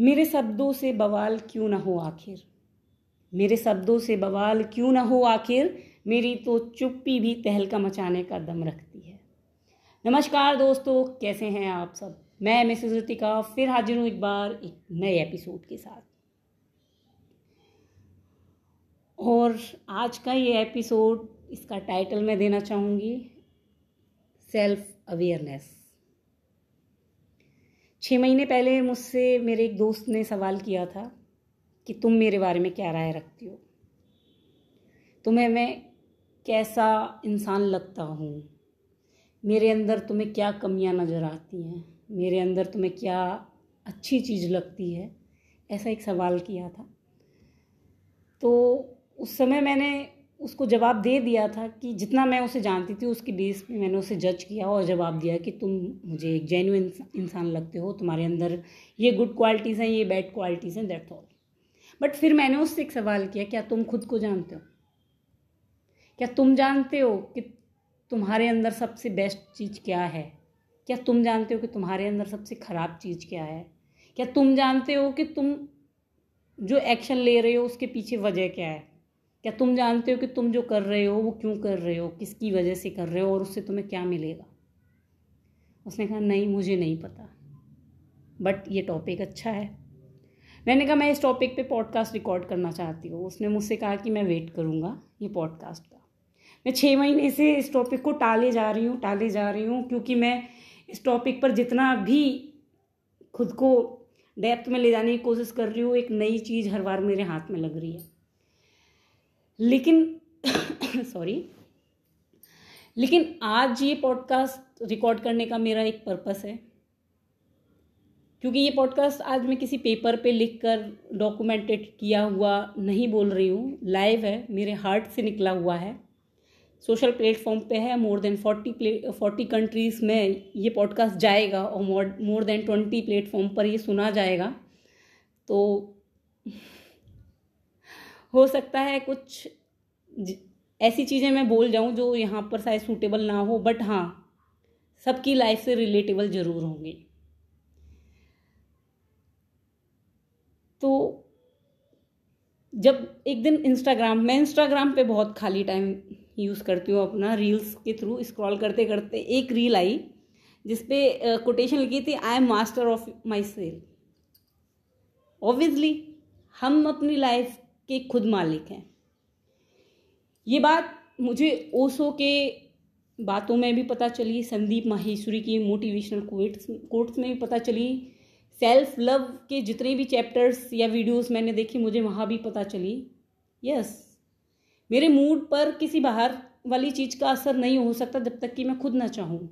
मेरे शब्दों से बवाल क्यों ना हो आखिर? मेरे शब्दों से बवाल क्यों ना हो आखिर? मेरी तो चुप्पी भी तहलका मचाने का दम रखती है। नमस्कार दोस्तों, कैसे हैं आप सब? मैं मिसेस ऋतिका, फिर हाजिर हूँ एक बार एक नए एपिसोड के साथ। और आज का ये एपिसोड, इसका टाइटल मैं देना चाहूँगी सेल्फ अवेयरनेस छः महीने पहले मुझसे मेरे एक दोस्त ने सवाल किया था कि तुम मेरे बारे में क्या राय रखती हो? तुम्हें मैं कैसा इंसान लगता हूँ? मेरे अंदर तुम्हें क्या कमियाँ नज़र आती हैं? मेरे अंदर तुम्हें क्या अच्छी चीज़ लगती है? ऐसा एक सवाल किया था। तो उस समय मैंने उसको जवाब दे दिया था कि जितना मैं उसे जानती थी, उसकी बेस पे मैंने उसे जज किया और जवाब दिया कि तुम मुझे एक जेन्यून इंसान लगते हो, तुम्हारे अंदर ये गुड क्वालिटीज़ हैं, ये बैड क्वालिटीज़ हैं दैट्स ऑल बट फिर मैंने उससे एक सवाल किया, क्या तुम खुद को जानते हो? क्या तुम जानते हो कि तुम्हारे अंदर सबसे बेस्ट चीज़ क्या है? क्या तुम जानते हो कि तुम्हारे अंदर सबसे ख़राब चीज़ क्या है? क्या तुम जानते हो कि तुम जो एक्शन ले रहे हो, उसके पीछे वजह क्या है? क्या तुम जानते हो कि तुम जो कर रहे हो, वो क्यों कर रहे हो, किसकी वजह से कर रहे हो और उससे तुम्हें क्या मिलेगा? उसने कहा, नहीं, मुझे नहीं पता। बट ये टॉपिक अच्छा है। मैंने कहा, मैं इस टॉपिक पे पॉडकास्ट रिकॉर्ड करना चाहती हूँ। उसने मुझसे कहा कि, मैं वेट करूँगा ये पॉडकास्ट का। मैं छः महीने से इस टॉपिक को टाले जा रही हूँ, टाले जा रही हूँ, क्योंकि मैं इस टॉपिक पर जितना भी खुद को डेप्थ में ले जाने की कोशिश कर रही हूँ, एक नई चीज़ हर बार मेरे हाथ में लग रही है। लेकिन सॉरी लेकिन आज ये पॉडकास्ट रिकॉर्ड करने का मेरा एक पर्पस है। क्योंकि ये पॉडकास्ट आज मैं किसी पेपर पे लिख कर डॉक्यूमेंटेड किया हुआ नहीं बोल रही हूँ लाइव है, मेरे हार्ट से निकला हुआ है। सोशल प्लेटफॉर्म पे है more than forty play forty countries में ये पॉडकास्ट जाएगा और more more than twenty platform पर ये सुना जाएगा। तो हो सकता है कुछ ऐसी चीज़ें मैं बोल जाऊँ जो यहाँ पर शायद सूटेबल ना हो बट हाँ सबकी लाइफ से रिलेटेबल ज़रूर होंगी। तो जब एक दिन इंस्टाग्राम मैं इंस्टाग्राम पे बहुत खाली टाइम यूज़ करती हूँ अपना रील्स के थ्रू स्क्रॉल करते करते एक रील आई, जिसपे कोटेशन लिखी थी I am master of my self obviously हम अपनी लाइफ के खुद मालिक हैं। ये बात मुझे ओसो के बातों में भी पता चली, संदीप माहेश्वरी की मोटिवेशनल कोट्स कोट्स में भी पता चली सेल्फ लव के जितने भी चैप्टर्स या वीडियोस मैंने देखी, मुझे वहाँ भी पता चली। यस मेरे मूड पर किसी बाहर वाली चीज़ का असर नहीं हो सकता जब तक कि मैं खुद ना चाहूँ।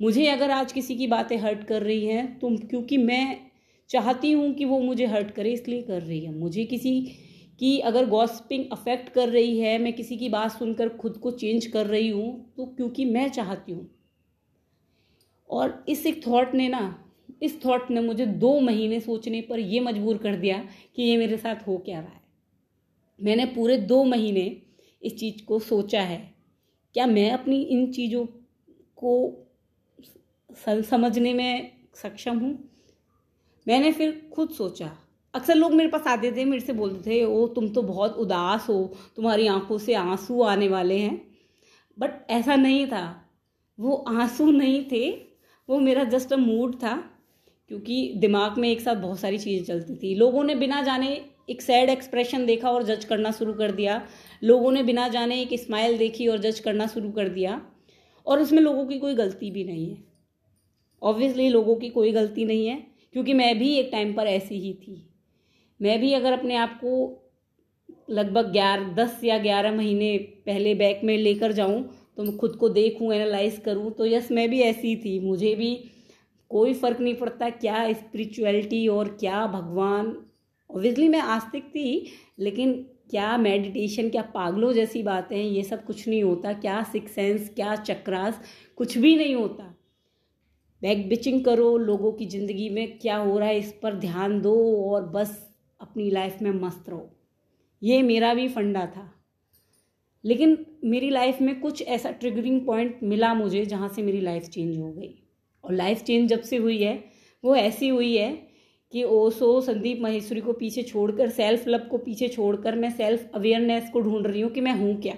मुझे अगर आज किसी की बातें हर्ट कर रही हैं तो क्योंकि मैं चाहती हूँ कि वो मुझे हर्ट करे, इसलिए कर रही है। मुझे किसी की अगर गॉसिपिंग अफेक्ट कर रही है, मैं किसी की बात सुनकर खुद को चेंज कर रही हूँ तो क्योंकि मैं चाहती हूँ। और इस एक थॉट ने ना, इस थॉट ने मुझे दो महीने सोचने पर यह मजबूर कर दिया कि ये मेरे साथ हो क्या रहा है। मैंने पूरे दो महीने इस चीज़ को सोचा है। क्या मैं अपनी इन चीज़ों को समझने में सक्षम हूँ? मैंने फिर खुद सोचा, अक्सर लोग मेरे पास आते थे, मेरे से बोलते थे, ओ, तुम तो बहुत उदास हो, तुम्हारी आँखों से आँसू आने वाले हैं। बट ऐसा नहीं था। वो आँसू नहीं थे, वो मेरा जस्ट अ मूड था, क्योंकि दिमाग में एक साथ बहुत सारी चीज़ें चलती थी। लोगों ने बिना जाने एक सैड एक्सप्रेशन देखा और जज करना शुरू कर दिया। लोगों ने बिना जाने एक स्माइल देखी और जज करना शुरू कर दिया। और उसमें लोगों की कोई गलती भी नहीं है। ऑब्वियसली लोगों की कोई गलती नहीं है। क्योंकि मैं भी एक टाइम पर ऐसी ही थी। मैं भी अगर अपने आप को लगभग ग्यारह, दस या ग्यारह महीने पहले बैक में लेकर जाऊँ तो मैं खुद को देखूँ एनालाइज करूँ तो यस मैं भी ऐसी थी। मुझे भी कोई फ़र्क नहीं पड़ता क्या स्पिरिचुअलिटी और क्या भगवान। ऑब्वियसली मैं आस्तिक थी, लेकिन क्या मेडिटेशन क्या पागलों जैसी बातें, ये सब कुछ नहीं होता। क्या सिक्स सेंस क्या चक्रास कुछ भी नहीं होता। बैक बिचिंग करो, लोगों की ज़िंदगी में क्या हो रहा है इस पर ध्यान दो और बस अपनी लाइफ में मस्त रहो। ये मेरा भी फंडा था। लेकिन मेरी लाइफ में कुछ ऐसा ट्रिगरिंग पॉइंट मिला मुझे जहाँ से मेरी लाइफ चेंज हो गई। और लाइफ चेंज जब से हुई है, वो ऐसी हुई है कि ओसो संदीप महेश्वरी को पीछे छोड़कर सेल्फ लव को पीछे छोड़कर मैं सेल्फ अवेयरनेस को ढूंढ रही हूँ कि मैं हूँ क्या।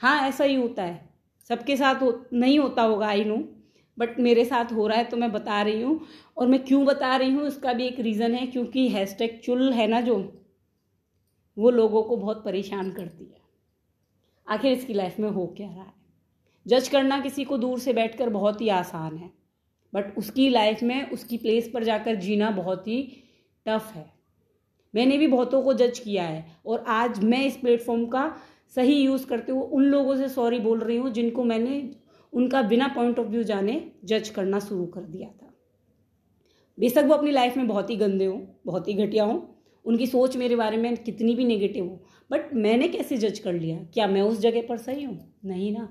हाँ ऐसा ही होता है। सबके साथ हो, नहीं होता होगा आई नो बट मेरे साथ हो रहा है तो मैं बता रही हूँ और मैं क्यों बता रही हूँ, इसका भी एक रीज़न है, क्योंकि हैशटैग चुल है ना जो, वो लोगों को बहुत परेशान करती है। आखिर इसकी लाइफ में हो क्या रहा है? जज करना किसी को दूर से बैठकर बहुत ही आसान है बट उसकी लाइफ में, उसकी प्लेस पर जाकर जीना बहुत ही टफ है। मैंने भी बहुतों को जज किया है और आज मैं इस प्लेटफॉर्म का सही यूज़ करते हुए उन लोगों से सॉरी बोल रही हूँ जिनको मैंने उनका बिना पॉइंट ऑफ़ व्यू जाने जज करना शुरू कर दिया था। बेशक वो अपनी लाइफ में बहुत ही गंदे हों, बहुत ही घटिया हों, उनकी सोच मेरे बारे में कितनी भी नेगेटिव हो बट मैंने कैसे जज कर लिया? क्या मैं उस जगह पर सही हूँ? नहीं ना।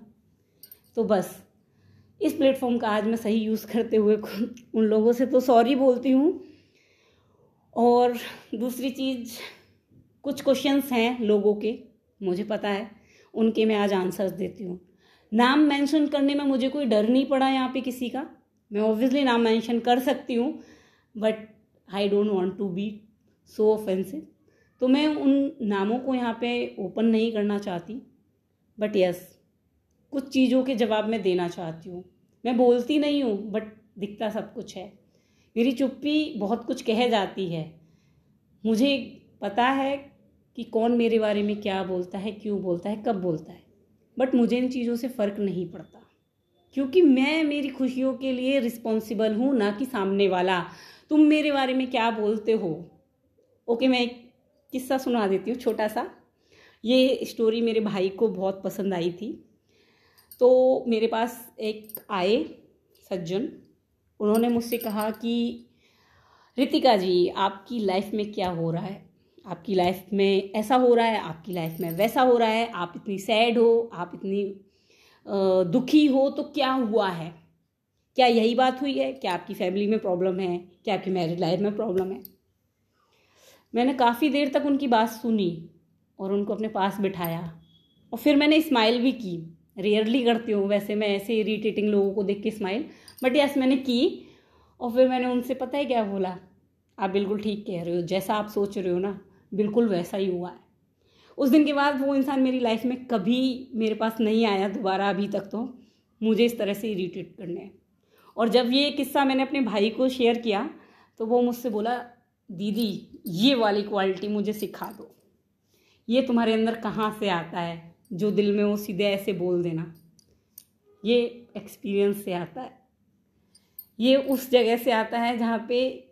तो बस, इस प्लेटफॉर्म का आज मैं सही यूज़ करते हुए उन लोगों से तो सॉरी बोलती हूँ। और दूसरी चीज़, कुछ क्वेश्चंस हैं लोगों के, मुझे पता है, उनके मैं आज आंसर्स देती हूँ। नाम मेंशन करने में मुझे कोई डर नहीं पड़ा यहाँ पे किसी का। मैं ऑब्वियसली नाम मेंशन कर सकती हूँ but I don't want to be so offensive तो मैं उन नामों को यहाँ पे ओपन नहीं करना चाहती बट यस yes, कुछ चीज़ों के जवाब मैं देना चाहती हूँ। मैं बोलती नहीं हूँ बट दिखता सब कुछ है। मेरी चुप्पी बहुत कुछ कह जाती है। मुझे पता है कि कौन मेरे बारे में क्या बोलता है क्यों बोलता है कब बोलता है। बट मुझे इन चीज़ों से फ़र्क नहीं पड़ता। क्योंकि मैं मेरी खुशियों के लिए रिस्पॉन्सिबल हूँ, ना कि सामने वाला। तुम मेरे बारे में क्या बोलते हो? ओके मैं एक किस्सा सुना देती हूँ छोटा सा ये स्टोरी मेरे भाई को बहुत पसंद आई थी। तो मेरे पास एक आए सज्जन। उन्होंने मुझसे कहा कि, रितिका जी, आपकी लाइफ में क्या हो रहा है? आपकी लाइफ में ऐसा हो रहा है, आपकी लाइफ में वैसा हो रहा है, आप इतनी सैड हो, आप इतनी दुखी हो तो क्या हुआ है? क्या यही बात हुई है? क्या आपकी फैमिली में प्रॉब्लम है? क्या आपकी मैरिड लाइफ में प्रॉब्लम है? मैंने काफ़ी देर तक उनकी बात सुनी और उनको अपने पास बिठाया और फिर मैंने स्माइल भी की। रेयरली करती हूँ, वैसे मैं ऐसे इरीटेटिंग लोगों को देख के स्माइल बट यस मैंने की और फिर मैंने उनसे पता है क्या बोला? आप बिल्कुल ठीक कह रहे हो, जैसा आप सोच रहे हो ना। बिल्कुल वैसा ही हुआ है। उस दिन के बाद वो इंसान मेरी लाइफ में कभी मेरे पास नहीं आया दोबारा अभी तक तो। मुझे इस तरह से इरीटेट करने और जब ये किस्सा मैंने अपने भाई को शेयर किया तो वो मुझसे बोला, दीदी, ये वाली क्वालिटी मुझे सिखा दो। ये तुम्हारे अंदर कहाँ से आता है? जो दिल में वो सीधे ऐसे बोल देना। ये एक्सपीरियंस से आता है। ये उस जगह से आता है जहाँ पे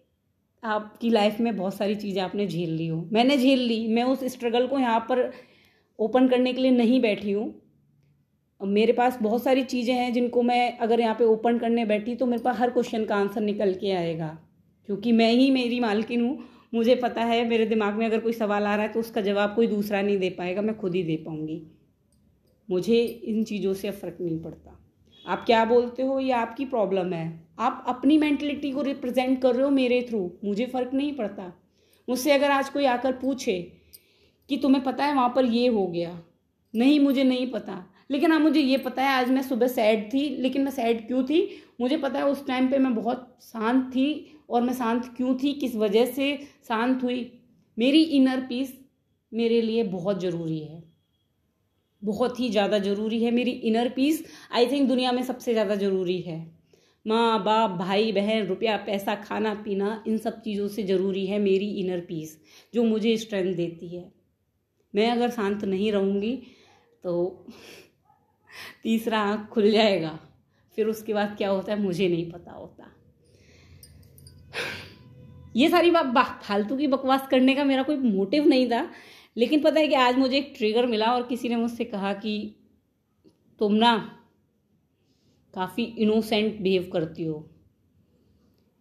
आपकी लाइफ में बहुत सारी चीज़ें आपने झेल ली हो। मैंने झेल ली, मैं उस स्ट्रगल को यहाँ पर ओपन करने के लिए नहीं बैठी हूँ। मेरे पास बहुत सारी चीज़ें हैं जिनको मैं अगर यहाँ पे ओपन करने बैठी तो मेरे पास हर क्वेश्चन का आंसर निकल के आएगा। क्योंकि मैं ही मेरी मालकिन हूँ, मुझे पता है, मेरे दिमाग में अगर कोई सवाल आ रहा है तो उसका जवाब कोई दूसरा नहीं दे पाएगा, मैं खुद ही दे पाऊँगी। मुझे इन चीज़ों से फ़र्क नहीं पड़ता। आप क्या बोलते हो? ये आपकी प्रॉब्लम है। आप अपनी मेंटलिटी को रिप्रेजेंट कर रहे हो मेरे थ्रू मुझे फ़र्क नहीं पड़ता। मुझसे अगर आज कोई आकर पूछे कि तुम्हें पता है वहाँ पर ये हो गया। नहीं, मुझे नहीं पता। लेकिन हाँ मुझे ये पता है, आज मैं सुबह सैड थी, लेकिन मैं सैड क्यों थी? मुझे पता है उस टाइम पे मैं बहुत शांत थी और मैं शांत क्यों थी? किस वजह से शांत हुई? मेरी इनर पीस मेरे लिए बहुत ज़रूरी है। बहुत ही ज़्यादा ज़रूरी है मेरी इनर पीस आई थिंक दुनिया में सबसे ज़्यादा ज़रूरी है। माँ, बाप, भाई, बहन, रुपया, पैसा, खाना, पीना, इन सब चीज़ों से ज़रूरी है मेरी इनर पीस जो मुझे स्ट्रेंथ देती है। मैं अगर शांत नहीं रहूँगी तो तीसरा आँख खुल जाएगा, फिर उसके बाद क्या होता है मुझे नहीं पता होता। ये सारी बात फालतू की बकवास करने का मेरा कोई मोटिव नहीं था। लेकिन पता है कि आज मुझे एक ट्रिगर मिला और किसी ने मुझसे कहा कि तुम ना काफ़ी इनोसेंट बिहेव करती हो।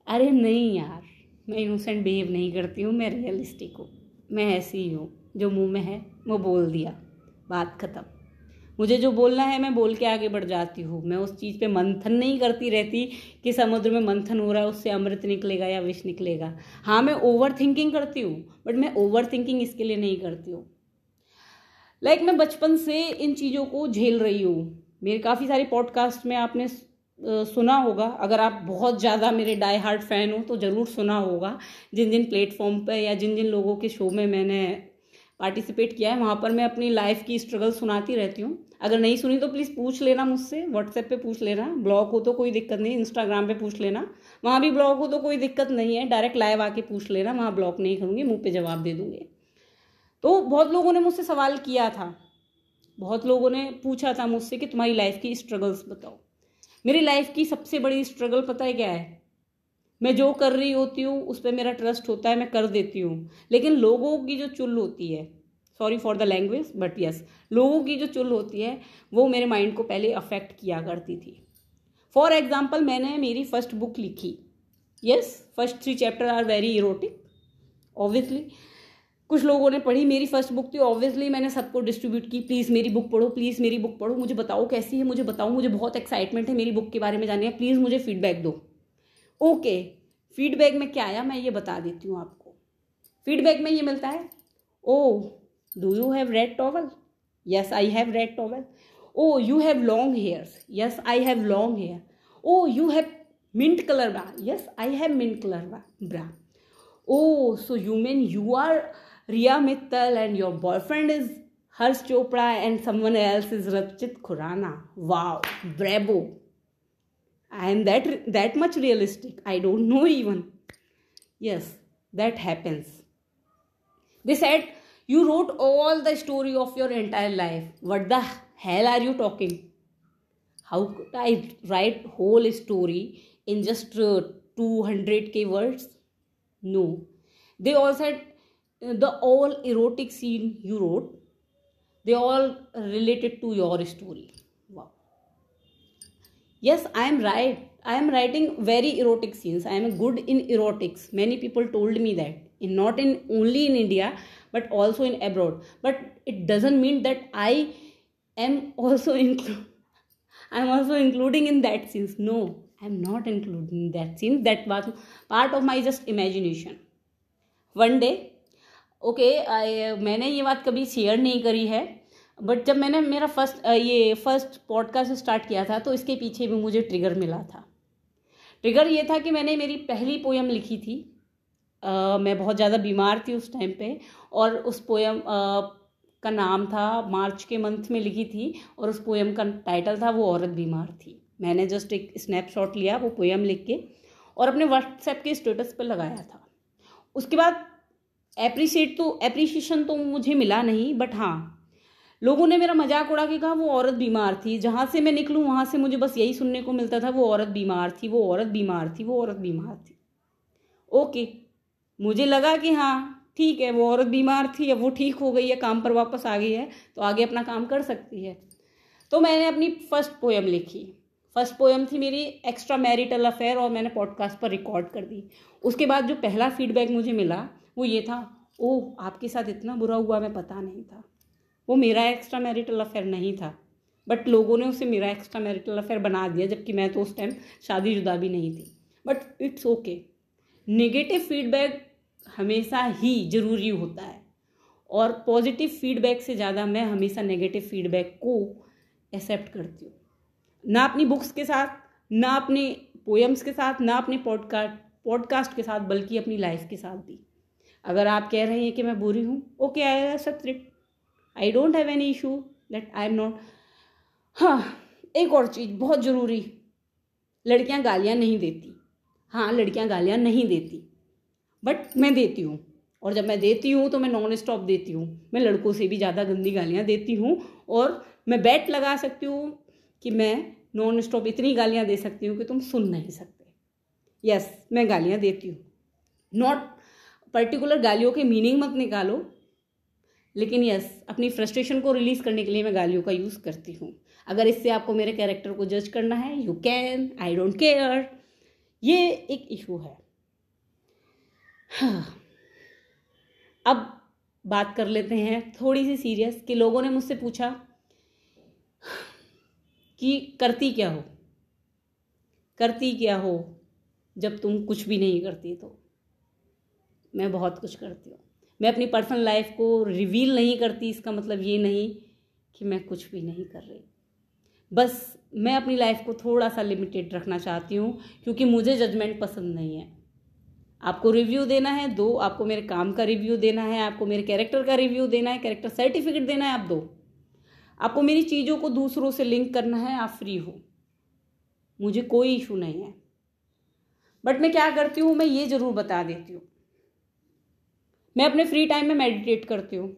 अरे नहीं यार, मैं इनोसेंट बिहेव नहीं करती हूँ, मैं रियलिस्टिक हूँ, मैं ऐसी ही हूँ, जो मुँह में है, वो बोल दिया, बात ख़त्म। मुझे जो बोलना है मैं बोल के आगे बढ़ जाती हूँ। मैं उस चीज़ पे मंथन नहीं करती रहती कि समुद्र में मंथन हो रहा है उससे अमृत निकलेगा या विष निकलेगा। हाँ मैं ओवर थिंकिंग करती हूँ बट मैं ओवर थिंकिंग इसके लिए नहीं करती हूँ। लाइक like, मैं बचपन से इन चीज़ों को झेल रही हूँ। मेरे काफ़ी सारे पॉडकास्ट में आपने सुना होगा। अगर आप बहुत ज़्यादा मेरे डाई हार्ट फ़ैन हो तो ज़रूर सुना होगा। जिन जिन प्लेटफॉर्म पर या जिन जिन लोगों के शो में मैंने पार्टिसिपेट किया है, वहाँ पर मैं अपनी लाइफ की स्ट्रगल सुनाती रहती हूँ। अगर नहीं सुनी तो प्लीज़ पूछ लेना मुझसे व्हाट्सएप पे पूछ लेना, ब्लॉग हो तो कोई दिक्कत नहीं इंस्टाग्राम पे पूछ लेना। वहाँ भी ब्लॉग हो तो कोई दिक्कत नहीं है, डायरेक्ट लाइव आके पूछ लेना, वहाँ ब्लॉग नहीं करूँगी, मुँह पे जवाब दे दूँगी। तो बहुत लोगों ने मुझसे सवाल किया था, बहुत लोगों ने पूछा था मुझसे कि तुम्हारी लाइफ की स्ट्रगल्स बताओ। मेरी लाइफ की सबसे बड़ी स्ट्रगल पता है क्या है? मैं जो कर रही होती हूँ, उस पर मेरा ट्रस्ट होता है, मैं कर देती हूँ। लेकिन लोगों की जो चुल होती है sorry for the language but yes लोगों की जो चुल होती है, वो मेरे माइंड को पहले अफेक्ट किया करती थी। फॉर एग्ज़ाम्पल मैंने मेरी फ़र्स्ट बुक लिखी। Yes first three chapter are very erotic obviously कुछ लोगों ने पढ़ी, मेरी फ़र्स्ट बुक थी ऑब्वियसली मैंने सबको डिस्ट्रीब्यूट की प्लीज़ मेरी बुक पढ़ो प्लीज़ मेरी बुक पढ़ो, मुझे बताओ कैसी है, मुझे बताओ, मुझे बहुत एक्साइटमेंट है मेरी बुक के बारे में जानने प्लीज़ मुझे फीडबैक दो। ओके फीडबैक में क्या आया मैं ये बता देती हूँ आपको। फीडबैक में ये मिलता है ओ do you have red towel yes I have red towel oh you have long hairs yes I have long hair oh you have mint colour bra yes I have mint colour bra oh so you mean you are Riya Mittal and your boyfriend is Harsh Chopra and someone else is Rachit Khurana. Wow, bravo. I am that, that much realistic. I don't know even. Yes, that happens. They said, You wrote all the story of your entire life. What the hell are you talking? How could I write whole story in just uh, 200k words? No. They all said, the all erotic scene you wrote they all related to your story yes I am write I am writing very erotic scenes I am good in erotics many people told me that in not in only in India but also in abroad but it doesn't mean that I am also inclu I am also including in that scenes no I am not including that scenes that was part of my just imagination one day okay मैंने ये बात कभी share नहीं करी है but जब मैंने मेरा फ़र्स्ट ये फ़र्स्ट पॉडकास्ट स्टार्ट किया था तो इसके पीछे भी मुझे ट्रिगर मिला था। ट्रिगर ये था कि मैंने मेरी पहली पोयम लिखी थी। आ, मैं बहुत ज़्यादा बीमार थी उस टाइम पे और उस पोयम आ, का नाम था मार्च के मंथ में लिखी थी और उस पोयम का टाइटल था वो औरत बीमार थी। मैंने जस्ट एक स्नैपशॉट लिया वो पोयम लिख के और अपने व्हाट्सएप के स्टेटस पर लगाया था। उसके बाद एप्रिशिएट तो एप्रिशिएशन तो मुझे मिला नहीं बट हाँ लोगों ने मेरा मज़ाक उड़ा के कहा, वो औरत बीमार थी, जहाँ से मैं निकलूँ, वहाँ से मुझे बस यही सुनने को मिलता था, वो औरत बीमार थी, वो औरत बीमार थी, वो औरत बीमार थी। ओके, मुझे लगा कि हाँ ठीक है, वो औरत बीमार थी, अब वो ठीक हो गई है, काम पर वापस आ गई है तो आगे अपना काम कर सकती है। तो मैंने अपनी फ़र्स्ट पोएम लिखी। फ़र्स्ट पोएम थी मेरी एक्स्ट्रा मैरिटल अफेयर, और मैंने पॉडकास्ट पर रिकॉर्ड कर दी। उसके बाद जो पहला फीडबैक मुझे मिला, वो ये था, ओह, आपके साथ इतना बुरा हुआ, मैं पता नहीं था। वो मेरा एक्स्ट्रा मैरिटल अफेयर नहीं था। बट लोगों ने उसे मेरा एक्स्ट्रा मैरिटल अफेयर बना दिया, जबकि मैं तो उस टाइम शादी जुदा भी नहीं थी। But it's okay negative feedback हमेशा ही ज़रूरी होता है। और पॉजिटिव फीडबैक से ज़्यादा मैं हमेशा नेगेटिव फीडबैक को एक्सेप्ट करती हूँ। ना अपनी बुक्स के साथ, ना अपने पोएम्स के साथ, ना अपने पॉडकास्ट पॉडकास्ट के साथ, बल्कि अपनी लाइफ के साथ भी। अगर आप कह रहे हैं कि मैं बुरी हूँ okay I accept it I don't have any issue that I am not हाँ एक और चीज़ बहुत ज़रूरी, लड़कियाँ गालियाँ नहीं देती। हाँ लड़कियाँ गालियाँ नहीं देती बट मैं देती हूँ। और जब मैं देती हूँ तो मैं नॉन स्टॉप देती हूँ। मैं लड़कों से भी ज़्यादा गंदी गालियाँ देती हूँ, और मैं बैट लगा सकती हूँ कि मैं नॉन स्टॉप इतनी गालियाँ दे सकती हूँ कि तुम सुन नहीं सकते। यस मैं गालियाँ देती हूँ। नॉट पर्टिकुलर गालियों के मीनिंग मत निकालो। लेकिन यस अपनी फ्रस्ट्रेशन को रिलीज़ करने के लिए मैं गालियों का यूज़ करती हूँ। अगर इससे आपको मेरे कैरेक्टर को जज करना है you can I don't care ये एक इशू है। हाँ। अब बात कर लेते हैं थोड़ी सी सीरियस कि लोगों ने मुझसे पूछा कि करती क्या हो? करती क्या हो? जब तुम कुछ भी नहीं करती तो। मैं बहुत कुछ करती हूँ। मैं अपनी पर्सनल लाइफ को रिवील नहीं करती, इसका मतलब ये नहीं कि मैं कुछ भी नहीं कर रही। बस मैं अपनी लाइफ को थोड़ा सा लिमिटेड रखना चाहती हूँ, क्योंकि मुझे जजमेंट पसंद नहीं है। आपको रिव्यू देना है, दो, आपको मेरे काम का रिव्यू देना है, आपको मेरे कैरेक्टर का रिव्यू देना है कैरेक्टर सर्टिफिकेट देना है, आप दो। आपको मेरी चीज़ों को दूसरों से लिंक करना है, आप फ्री हो। मुझे कोई इशू नहीं है। बट मैं क्या करती हूँ, मैं ये ज़रूर बता देती हूँ। मैं अपने फ्री टाइम में मेडिटेट करती हूँ।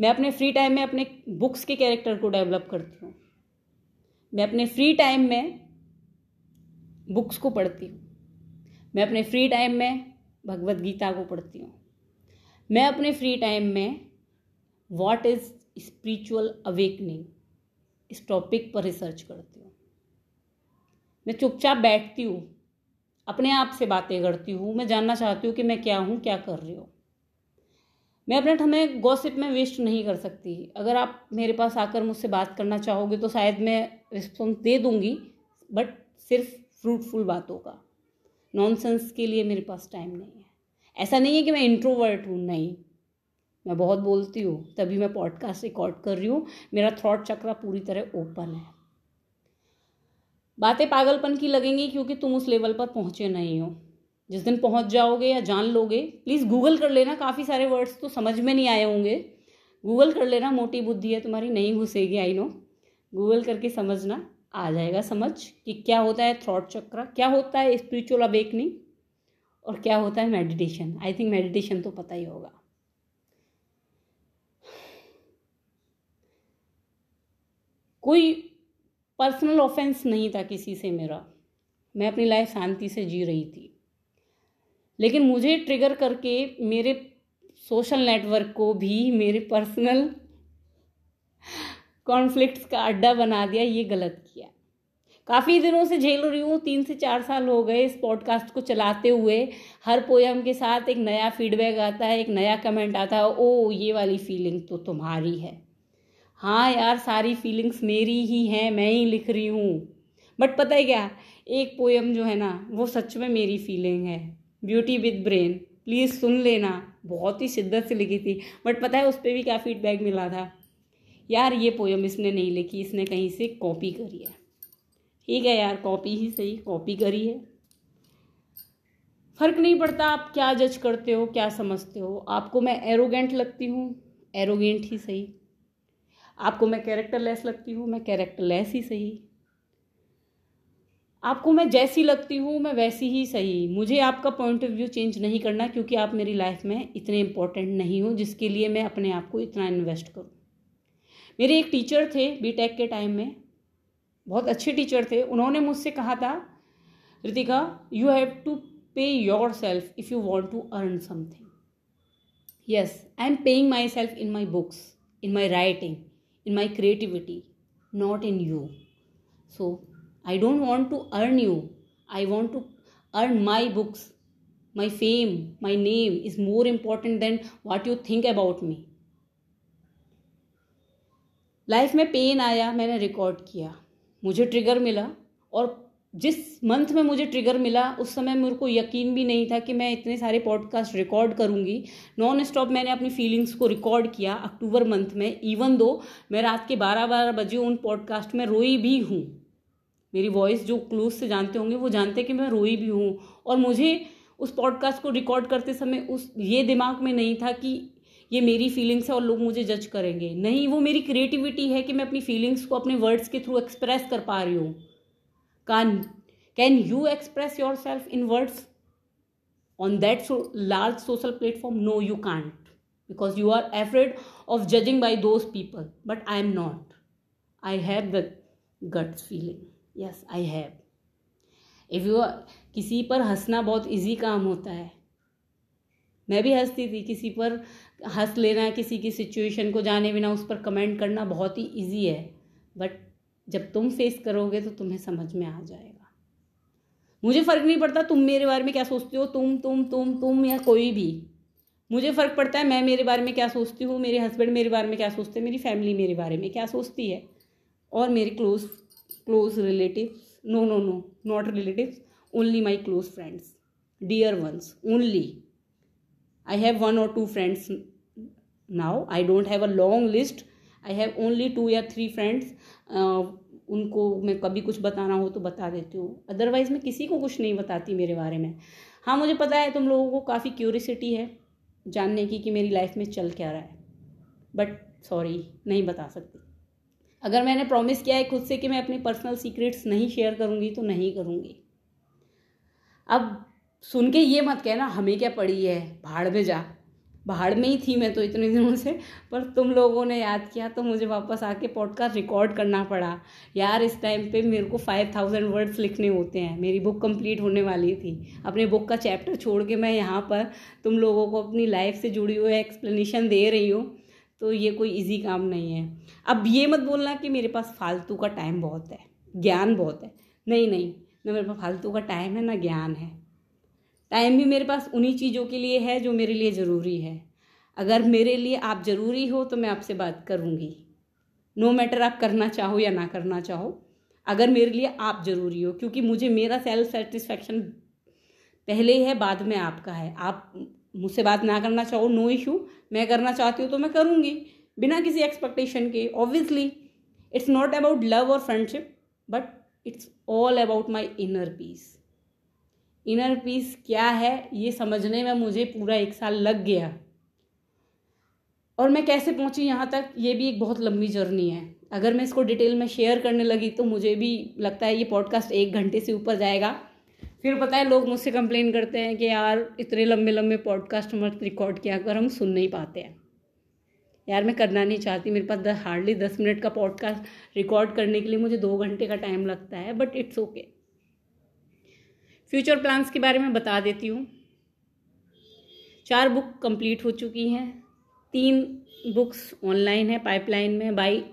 मैं अपने फ्री टाइम में अपने बुक्स के कैरेक्टर को डेवलप करती हूँ। मैं अपने फ्री टाइम में बुक्स को पढ़ती हूँ। मैं अपने फ्री टाइम में भगवत गीता को पढ़ती हूँ। मैं अपने फ्री टाइम में वॉट इज़ स्पिरिचुअल अवेकनिंग इस टॉपिक पर रिसर्च करती हूँ। मैं चुपचाप बैठती हूँ। अपने आप से बातें करती हूँ, मैं जानना चाहती हूँ कि मैं क्या हूँ, क्या कर रही हूँ। मैं अपने समय गॉसिप में वेस्ट नहीं कर सकती। अगर आप मेरे पास आकर मुझसे बात करना चाहोगे तो शायद मैं रिस्पॉन्स दे दूँगी बट सिर्फ़ फ्रूटफुल बातों का। नॉनसेंस के लिए मेरे पास टाइम नहीं है। ऐसा नहीं है कि मैं इंट्रोवर्ट हूँ, नहीं। मैं बहुत बोलती हूँ, तभी मैं पॉडकास्ट रिकॉर्ड कर रही हूँ। मेरा थॉट चक्र पूरी तरह ओपन है। बातें पागलपन की लगेंगी क्योंकि तुम उस लेवल पर पहुँचे नहीं हो। जिस दिन पहुँच जाओगे या जान लोगे प्लीज़ गूगल कर लेना, काफ़ी सारे वर्ड्स तो समझ में नहीं आए होंगे। गूगल कर लेना, मोटी बुद्धि है तुम्हारी, नहीं घुसेगी आई नो गूगल करके समझना, आ जाएगा समझ कि क्या होता है थ्रॉट चक्र क्या होता है स्पिरिचुअल अवेकनिंग और क्या होता है मेडिटेशन आई थिंक मेडिटेशन तो पता ही होगा। कोई पर्सनल ऑफेंस नहीं था किसी से मेरा। मैं अपनी लाइफ शांति से जी रही थी। लेकिन मुझे ट्रिगर करके मेरे सोशल नेटवर्क को भी, मेरे पर्सनल कॉन्फ्लिक्ट्स का अड्डा बना दिया, ये गलत किया। काफ़ी दिनों से झेल रही हूँ, तीन से चार साल हो गए इस पॉडकास्ट को चलाते हुए। हर पोयम के साथ एक नया फीडबैक आता है, एक नया कमेंट आता है, ओ, ये वाली फीलिंग तो तुम्हारी है। हाँ यार, सारी फीलिंग्स मेरी ही हैं, मैं ही लिख रही हूँ। बट पता है क्या? एक पोएम जो है ना, वो सच में मेरी फीलिंग है। ब्यूटी विद ब्रेन प्लीज़ सुन लेना। बहुत ही शिद्दत से लिखी थी। बट पता है, उस पर भी क्या फीडबैक मिला था? यार, ये पोएम इसने नहीं लिखी, इसने कहीं से कॉपी करी है। ठीक है यार कॉपी ही सही कॉपी करी है। फ़र्क नहीं पड़ता आप क्या जज करते हो, क्या समझते हो। आपको मैं एरोगेंट लगती हूँ। एरोगेंट ही सही। आपको मैं कैरेक्टर लेस लगती हूँ, मैं कैरेक्टर लेस ही सही। आपको मैं जैसी लगती हूँ, मैं वैसी ही सही। मुझे आपका पॉइंट ऑफ़ व्यू चेंज नहीं करना क्योंकि आप मेरी लाइफ में इतने इंपॉर्टेंट नहीं हो, जिसके लिए मैं अपने आप को इतना इन्वेस्ट करूँ। मेरे एक टीचर थे बीटेक के टाइम में। बहुत अच्छे टीचर थे। उन्होंने मुझसे कहा था Ritika you have to pay your self if you want to earn something yes I am paying my self in my books in my writing in my creativity, not in you. So I don't want to earn you. I want to earn my books. my fame, my name is more important than what you think about me. Life में pain आया मैंने record किया मुझे trigger मिला और जिस month में मुझे ट्रिगर मिला, उस समय मेरे को यकीन भी नहीं था कि मैं इतने सारे पॉडकास्ट रिकॉर्ड करूँगी। नॉन स्टॉप मैंने अपनी फीलिंग्स को रिकॉर्ड किया अक्टूबर मंथ में इवन दो मैं रात के बारह बारह बजे उन पॉडकास्ट में रोई भी हूँ। मेरी वॉइस जो क्लोज से जानते होंगे, वो जानते हैं कि मैं रोई भी हूँ। और मुझे उस पॉडकास्ट को रिकॉर्ड करते समय उस, ये दिमाग में नहीं था कि ये मेरी फीलिंग्स है और लोग मुझे जज करेंगे। नहीं, वो मेरी क्रिएटिविटी है कि मैं अपनी फीलिंग्स को अपने वर्ड्स के थ्रू एक्सप्रेस कर पा रही हूँ। Can can you express your self in words on that large social platform no you can't because you are afraid of judging by those people but I am not I have the guts feeling yes I have if you किसी पर हंसना बहुत easy काम होता है। मैं भी हंसती थी, किसी पर हंस लेना, किसी की सिचुएशन को जाने बिना उस पर कमेंट करना बहुत ही ईजी है। बट जब तुम फेस करोगे तो तुम्हें समझ में आ जाएगा। मुझे फ़र्क नहीं पड़ता तुम मेरे बारे में क्या सोचते हो तुम तुम तुम तुम या कोई भी। मुझे फ़र्क पड़ता है मैं मेरे बारे में क्या सोचती हूँ मेरे हस्बैंड मेरे बारे में क्या सोचते हैं मेरी फैमिली मेरे बारे में क्या सोचती है। और मेरे close close relative no no no not relative only my close friends dear ones only I have one और two friends now I don't have a long list I have only two या three uh, उनको मैं कभी कुछ बताना हो तो बता देती हूँ। अदरवाइज़ मैं किसी को कुछ नहीं बताती मेरे बारे में। हाँ मुझे पता है तुम लोगों को काफ़ी क्यूरियसिटी है जानने की कि मेरी लाइफ में चल क्या रहा है। बट सॉरी नहीं बता सकती। अगर मैंने प्रॉमिस किया है खुद से कि मैं अपनी पर्सनल सीक्रेट्स नहीं शेयर करूँगी तो नहीं करूँगी। अब सुन के ये मत कहना, हमें क्या पड़ी है? भाड़ में जा। भाड़ में ही थी मैं तो इतने दिनों से, पर तुम लोगों ने याद किया तो मुझे वापस आके पॉडकास्ट रिकॉर्ड करना पड़ा। यार, इस टाइम पे मेरे को फाइव थाउज़ेंड वर्ड्स लिखने होते हैं। मेरी बुक कंप्लीट होने वाली थी। अपने बुक का चैप्टर छोड़ के मैं यहाँ पर तुम लोगों को अपनी लाइफ से जुड़ी हुई एक्सप्लेनेशन दे रही हूँ तो ये कोई ईजी काम नहीं है। अब ये मत बोलना कि मेरे पास फालतू का टाइम बहुत है, ज्ञान बहुत है। नहीं नहीं, ना मेरे पास फालतू का टाइम है, ना ज्ञान है। टाइम भी मेरे पास उन्हीं चीज़ों के लिए है जो मेरे लिए ज़रूरी है। अगर मेरे लिए आप ज़रूरी हो तो मैं आपसे बात करूँगी। नो मैटर आप करना चाहो या ना करना चाहो, अगर मेरे लिए आप ज़रूरी हो, क्योंकि मुझे मेरा सेल्फ सेटिस्फैक्शन पहले ही है बाद में आपका है। आप मुझसे बात ना करना चाहो नो इशू मैं करना चाहती हूँ तो मैं करूँगी, बिना किसी एक्सपेक्टेशन के। Obviously it's not about love और friendship but it's all about my inner peace inner peace क्या है, ये समझने में मुझे पूरा एक साल लग गया। और मैं कैसे पहुँची यहाँ तक, ये भी एक बहुत लंबी जर्नी है। अगर मैं इसको डिटेल में शेयर करने लगी तो मुझे भी लगता है ये पॉडकास्ट एक घंटे से ऊपर जाएगा। फिर पता है, लोग मुझसे कंप्लेन करते हैं कि यार, इतने लंबे लंबे पॉडकास्ट मत रिकॉर्ड किया कर, हम सुन नहीं पाते हैं। यार, मैं करना नहीं चाहती, मेरे पास हार्डली दस मिनट का पॉडकास्ट रिकॉर्ड करने के लिए मुझे दो घंटे का टाइम लगता है but it's okay future plans के बारे में बता देती हूँ। चार बुक कंप्लीट हो चुकी हैं। तीन बुक्स ऑनलाइन है, पाइपलाइन में। बाई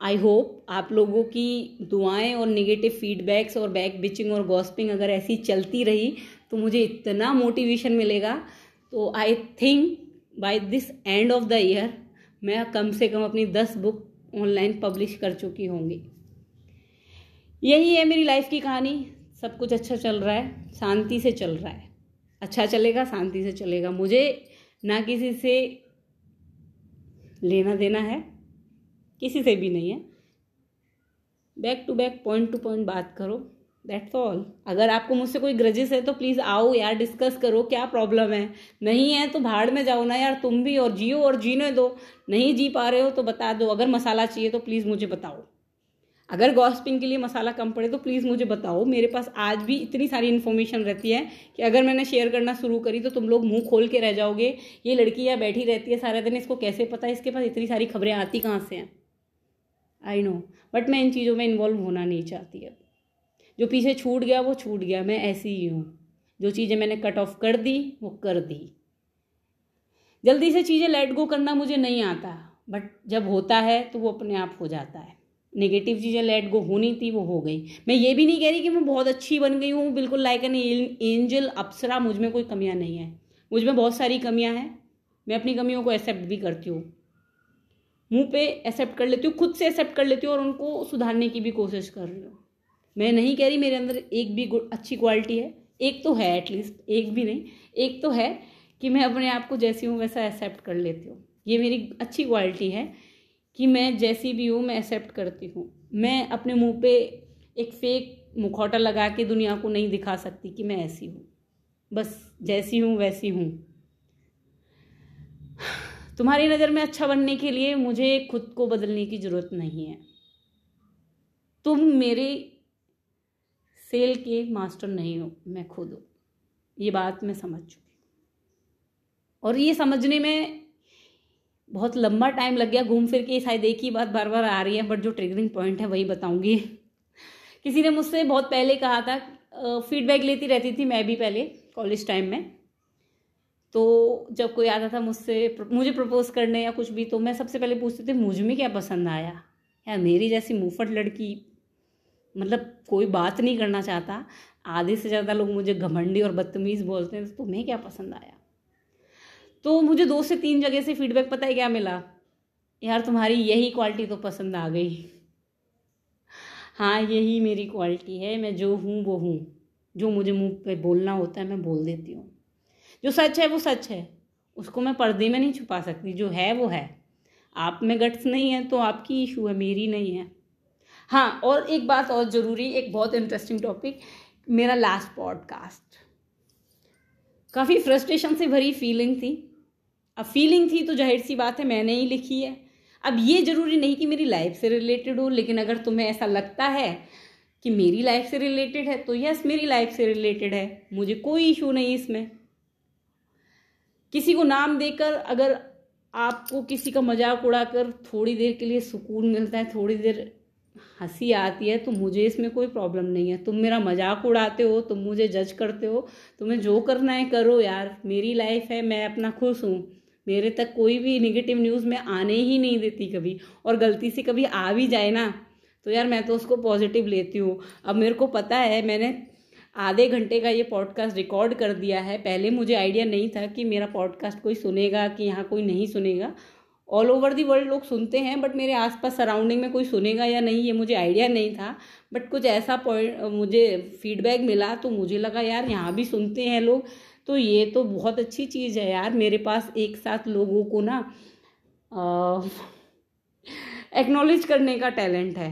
आई होप आप लोगों की दुआएँ और निगेटिव फीडबैक्स और बैक बिचिंग और गॉस्पिंग अगर ऐसी चलती रही तो मुझे इतना मोटिवेशन मिलेगा। तो I think by this end of the year मैं कम से कम अपनी दस बुक ऑनलाइन पब्लिश कर चुकी होंगी। यही है मेरी लाइफ की कहानी। सब कुछ अच्छा चल रहा है, शांति से चल रहा है। अच्छा चलेगा, शांति से चलेगा। मुझे ना किसी से लेना देना है, किसी से भी नहीं है। Back to back point to point बात करो। दैट्स ऑल अगर आपको मुझसे कोई ग्रजेस है तो प्लीज़ आओ यार डिस्कस करो, क्या प्रॉब्लम है? नहीं है तो भाड़ में जाओ ना यार, तुम भी और जियो और जीने दो। नहीं जी पा रहे हो तो बता दो। अगर मसाला चाहिए तो प्लीज़ मुझे बताओ। अगर गॉसिपिंग के लिए मसाला कम पड़े तो प्लीज़ मुझे बताओ। मेरे पास आज भी इतनी सारी इन्फॉर्मेशन रहती है कि अगर मैंने शेयर करना शुरू करी तो तुम लोग मुँह खोल के रह जाओगे, ये लड़की यहाँ बैठी रहती है सारा दिन, इसको कैसे पता है? इसके पास इतनी सारी खबरें आती कहाँ से हैं? आई नो बट मैं इन चीज़ों में इन्वॉल्व होना नहीं चाहती अब। जो पीछे छूट गया, वो छूट गया। मैं ऐसी ही हूँ। जो चीज़ें मैंने कट ऑफ़ कर दी, वो कर दी। जल्दी से चीज़ें लेट गो करना मुझे नहीं आता बट जब होता है तो वो अपने आप हो जाता है। नेगेटिव चीज़ें लेट गो होनी थी, वो हो गई। मैं ये भी नहीं कह रही कि मैं बहुत अच्छी बन गई हूँ, बिल्कुल लाइक एन एंजल अप्सरा, मुझमें कोई कमियाँ नहीं है। मुझमें बहुत सारी कमियाँ हैं, मैं अपनी कमियों को एक्सेप्ट भी करती हूँ। मुँह पे एक्सेप्ट कर लेती हूँ, खुद से एक्सेप्ट कर लेती हूँ और उनको सुधारने की भी कोशिश कर रही हूँ। मैं नहीं कह रही मेरे अंदर एक भी अच्छी क्वालिटी है, एक तो है एटलीस्ट एक भी नहीं, एक तो है कि मैं अपने आप को जैसी हूँ, वैसा एक्सेप्ट कर लेती हूँ। ये मेरी अच्छी क्वालिटी है कि मैं जैसी भी हूँ, मैं एक्सेप्ट करती हूँ। मैं अपने मुँह पे एक फेक मुखौटा लगा के दुनिया को नहीं दिखा सकती कि मैं ऐसी हूँ। बस जैसी हूँ, वैसी हूँ। तुम्हारी नज़र में अच्छा बनने के लिए मुझे खुद को बदलने की ज़रूरत नहीं है। तुम मेरे सेल के मास्टर नहीं हो, मैं खुद हूँ। ये बात मैं समझ चुकी और ये समझने में बहुत लंबा टाइम लग गया घूम फिर के, शायद एक ही बात बार बार आ रही है बट जो ट्रिगरिंग पॉइंट है वही बताऊँगी। किसी ने मुझसे बहुत पहले कहा था फीडबैक लेती रहती थी मैं भी पहले कॉलेज टाइम में। तो जब कोई आता था मुझसे, मुझे प्रपोज करने या कुछ भी तो मैं सबसे पहले पूछती थी, मुझमें क्या पसंद आया? यार मेरी जैसी मुफट लड़की। मतलब कोई बात नहीं करना चाहता। आधे से ज़्यादा लोग मुझे घमंडी और बदतमीज़ बोलते हैं तो तुम्हें क्या पसंद आया? तो मुझे दो से तीन जगह से फीडबैक पता है क्या मिला? यार, तुम्हारी यही क्वालिटी तो पसंद आ गई। हाँ यही मेरी क्वालिटी है। मैं जो हूँ, वो हूँ। जो मुझे मुँह पे बोलना होता है, मैं बोल देती हूँ। जो सच है, वो सच है। उसको मैं पर्दे में नहीं छुपा सकती। जो है, वो है। आप में गट्स नहीं है तो आपकी इशू है, मेरी नहीं है। हाँ और एक बात और ज़रूरी, एक बहुत इंटरेस्टिंग टॉपिक मेरा लास्ट पॉडकास्ट काफ़ी फ्रस्ट्रेशन से भरी फीलिंग थी। अब फीलिंग थी तो ज़ाहिर सी बात है, मैंने ही लिखी है। अब ये ज़रूरी नहीं कि मेरी लाइफ से रिलेटेड हो, लेकिन अगर तुम्हें ऐसा लगता है कि मेरी लाइफ से रिलेटेड है तो यस मेरी लाइफ से रिलेटेड है। मुझे कोई इशू नहीं इसमें। किसी को नाम देकर अगर आपको किसी का मज़ाक उड़ाकर थोड़ी देर के लिए सुकून मिलता है, थोड़ी देर हँसी आती है तो मुझे इसमें कोई प्रॉब्लम नहीं है। तुम मेरा मज़ाक उड़ाते हो, तुम मुझे जज करते हो, तुम्हें जो करना है करो यार, मेरी लाइफ है, मैं अपना खुश हूँ। मेरे तक कोई भी निगेटिव न्यूज़ मैं आने ही नहीं देती कभी। और गलती से कभी आ भी जाए ना तो यार मैं तो उसको पॉजिटिव लेती हूँ। अब मेरे को पता है, मैंने आधे घंटे का ये पॉडकास्ट रिकॉर्ड कर दिया है। पहले मुझे आइडिया नहीं था कि मेरा पॉडकास्ट कोई सुनेगा कि यहाँ कोई नहीं सुनेगा। ऑल ओवर दी वर्ल्ड लोग सुनते हैं बट मेरे आसपास सराउंडिंग में कोई सुनेगा या नहीं, ये मुझे आइडिया नहीं था। बट कुछ ऐसा पॉइंट मुझे फीडबैक मिला तो मुझे लगा, यार, यहाँ भी सुनते हैं लोग। तो ये तो बहुत अच्छी चीज़ है यार, मेरे पास एक साथ लोगों को ना एक्नॉलेज करने का टैलेंट है।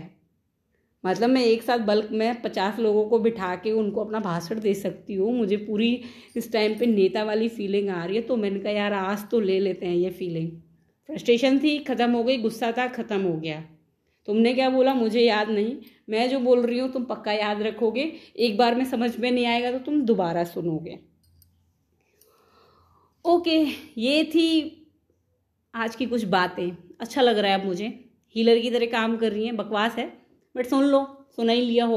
मतलब मैं एक साथ बल्क में पचास लोगों को बिठा के उनको अपना भाषण दे सकती हूँ, मुझे पूरी इस टाइम पे नेता वाली फीलिंग आ रही है तो मैंने कहा, यार, आज तो ले लेते हैं ये फीलिंग फ्रस्ट्रेशन थी, ख़त्म हो गई, गुस्सा था, ख़त्म हो गया। तुमने क्या बोला? मुझे याद नहीं। मैं जो बोल रही हूँ, तुम पक्का याद रखोगे। एक बार में समझ में नहीं आएगा तो तुम दोबारा सुनोगे। ओके, ये थी आज की कुछ बातें। अच्छा लग रहा है अब मुझे। हीलर की तरह काम कर रही हैं, बकवास है। बट सुन लो, सुना ही लिया हो।